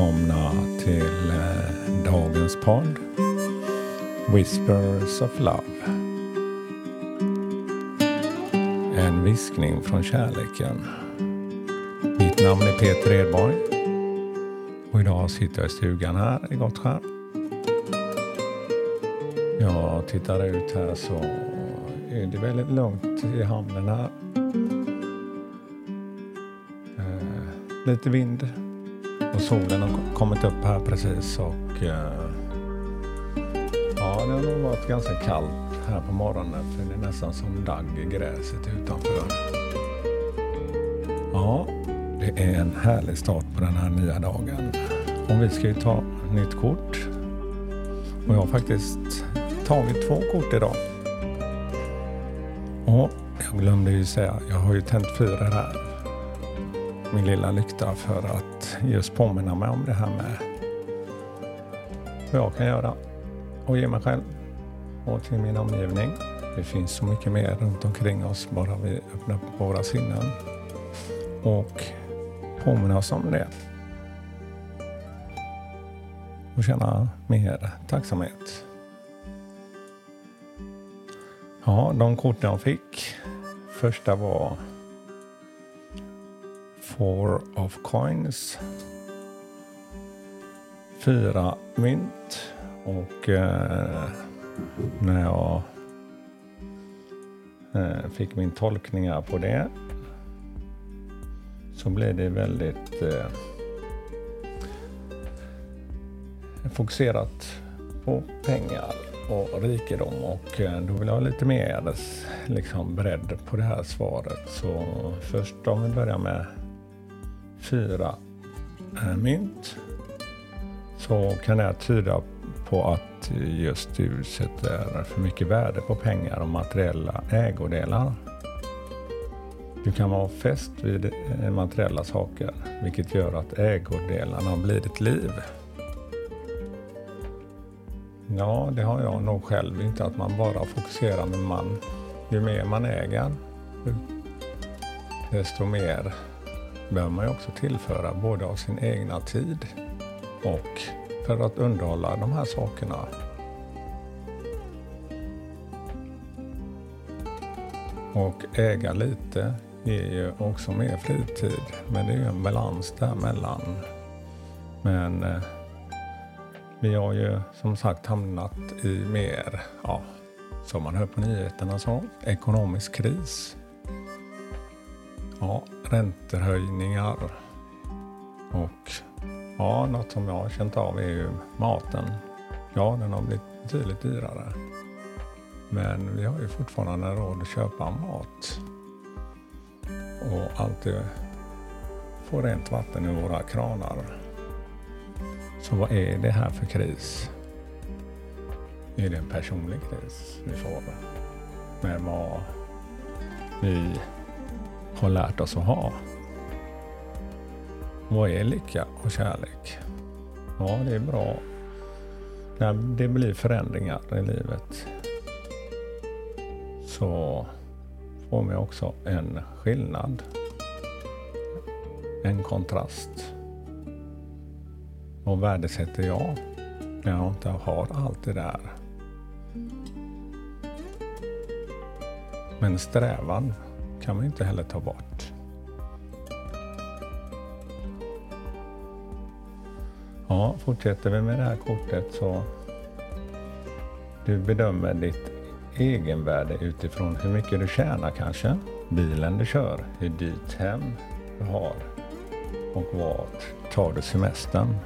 Välkomna till eh, dagens podd Whispers of Love. En viskning från kärleken. Mitt namn är Peter Edborg och idag sitter jag i stugan här i Gottskär. Jag tittar ut här så är det väldigt lugnt i hamnen här. Eh, lite vind. Och solen har kommit upp här precis och eh, ja, det har nog varit ganska kallt här på morgonen för det är nästan som dagg i gräset utanför. Ja, det är en härlig start på den här nya dagen. Och vi ska ju ta nytt kort. Och jag har faktiskt tagit två kort idag. Och jag glömde ju säga, jag har ju tänt fyra här min lilla lykta för att just påminna mig om det här med vad jag kan göra och ge mig själv och till min omgivning. Det finns så mycket mer runt omkring oss bara vi öppnar upp våra sinnen och påminner oss om det. Och känna mer tacksamhet. Ja, de kort jag fick. Första var Four of Coins. Fyra mynt. Och eh, när jag eh, fick min tolkningar på det så blev det väldigt eh, fokuserat på pengar och rikedom och eh, då vill jag ha lite mer liksom, bredd på det här svaret. Så först om vi börjar med fyra eh, mynt så kan det tyda på att just du sätter för mycket värde på pengar och materiella ägodelar. Du kan vara fäst vid eh, materiella saker, vilket gör att ägodelarna blir ditt liv. Ja, det har jag nog själv, inte att man bara fokuserar med man. Ju mer man äger, desto mer behöver man ju också tillföra både av sin egna tid och för att underhålla de här sakerna. Och äga lite ger ju också mer fritid, men det är ju en balans däremellan. Men eh, vi har ju som sagt hamnat i mer, ja, som man hör på nyheterna så, ekonomisk kris. Ja, räntehöjningar. Och ja, något som jag har känt av är ju maten. Ja, den har blivit betydligt dyrare. Men vi har ju fortfarande råd att köpa mat. Och alltid få rent vatten i våra kranar. Så vad är det här för kris? Är det en personlig kris vi får? Med vad vi har lärt oss att ha. Vad är lycka och kärlek? Ja, det är bra när det blir förändringar i livet så får man också en skillnad. En kontrast. Vad värdesätter jag när jag inte har allt det där. Men strävan kan man inte heller ta bort. Ja, fortsätter vi med det här kortet så du bedömer ditt egenvärde utifrån hur mycket du tjänar kanske, bilen du kör, hur dyrt hem du har och vart tar du semestern.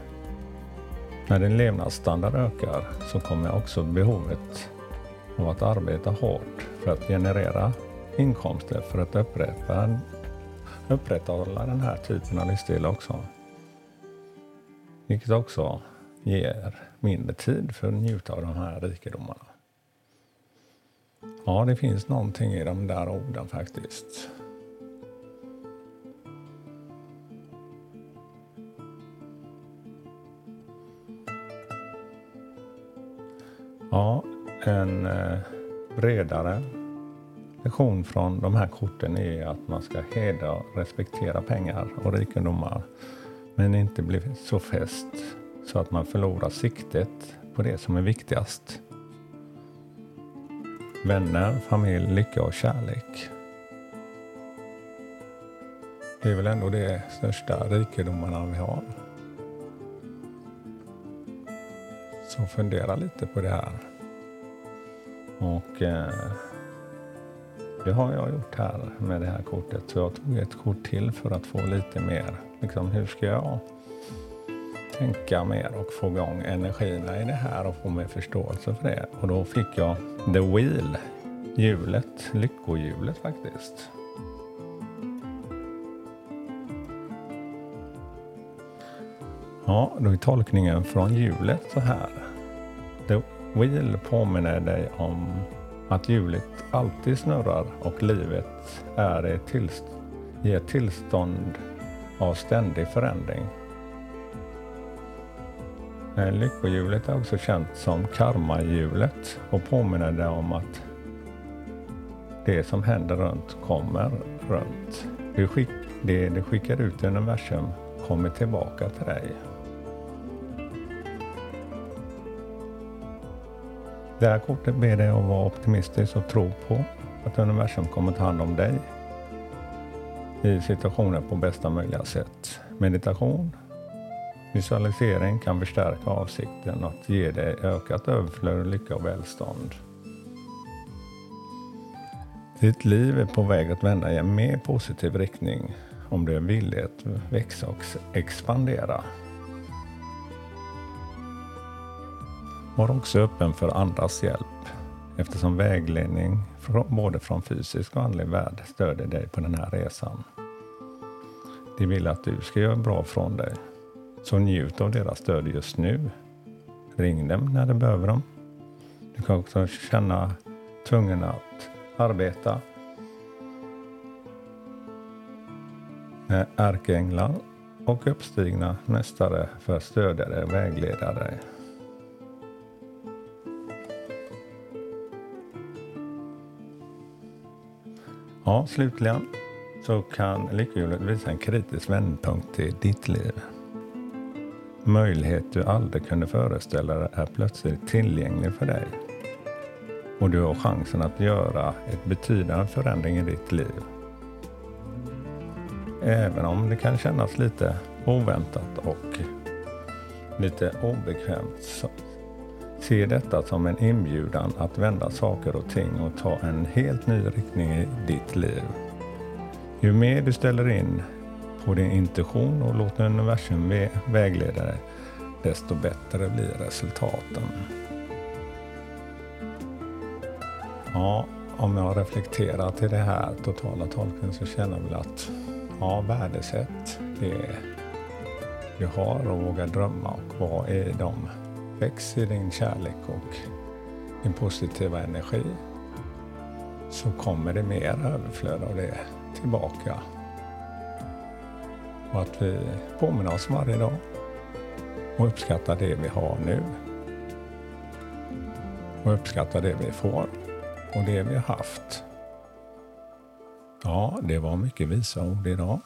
När din levnadsstandard ökar så kommer också behovet av att arbeta hårt för att generera inkomster för att upprätta, upprätthålla den här typen av livsstil också. Vilket också ger mindre tid för att njuta av de här rikedomarna. Ja, det finns någonting i de där orden faktiskt. Ja, en eh, bredare lektion från de här korten är att man ska hedra och respektera pengar och rikedomar. Men inte bli så fäst så att man förlorar siktet på det som är viktigast. Vänner, familj, lycka och kärlek. Det är väl ändå de största rikedomarna vi har. Så fundera lite på det här. Och eh, det har jag gjort här med det här kortet. Så jag tog ett kort till för att få lite mer, liksom hur ska jag tänka mer och få igång energierna i det här och få mer förståelse för det. Och då fick jag The Wheel, hjulet, lyckohjulet faktiskt. Ja, då är tolkningen från hjulet så här. The Wheel påminner dig om att hjulet alltid snurrar och livet är ett tillst i ett tillstånd av ständig förändring. Lyckohjulet är också känt som karmahjulet och påminner dig om att det som händer runt kommer runt. Det, skick, det det skickar ut i universum kommer tillbaka till dig. Det här kortet ber dig att vara optimistisk och tro på att universum kommer ta hand om dig i situationer på bästa möjliga sätt. Meditation, visualisering kan förstärka avsikten att ge dig ökat överflöd, lycka och välstånd. Ditt liv är på väg att vända i en mer positiv riktning om du är villig att växa och expandera. Var också öppen för andras hjälp eftersom vägledning både från fysisk och andlig värld stöder dig på den här resan. De vill att du ska göra bra från dig. Så njut av deras stöd just nu. Ring dem när du behöver dem. Du kan också känna tvungen att arbeta med ärkeänglar och uppstigna mästare för att stödja dig och vägleda dig. Ja, slutligen så kan lyckohjulet visa en kritisk vändpunkt i ditt liv. Möjlighet du aldrig kunde föreställa dig är plötsligt tillgänglig för dig. Och du har chansen att göra ett betydande förändring i ditt liv. Även om det kan kännas lite oväntat och lite obekvämt Se detta som en inbjudan att vända saker och ting och ta en helt ny riktning i ditt liv. Ju mer du ställer in på din intuition och låter universum vägleda dig, desto bättre blir resultaten. Ja, om jag reflekterar till det här totala tolken så känner jag väl att ja, värdesätt det du har och våga drömma och vara i de väx i din kärlek och din positiva energi så kommer det mer överflöd av det tillbaka. Och att vi påminner oss varje dag och uppskattar det vi har nu. Och uppskattar det vi får och det vi har haft. Ja, det var mycket visa ord idag.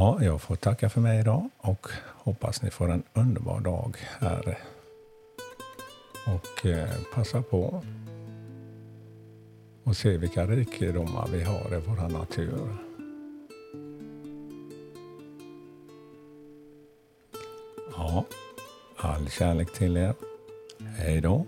Ja, jag får tacka för mig idag och hoppas ni får en underbar dag här. Och eh, passa på och se vilka rikedomar vi har i vår natur. Ja, all kärlek till er. Hej då.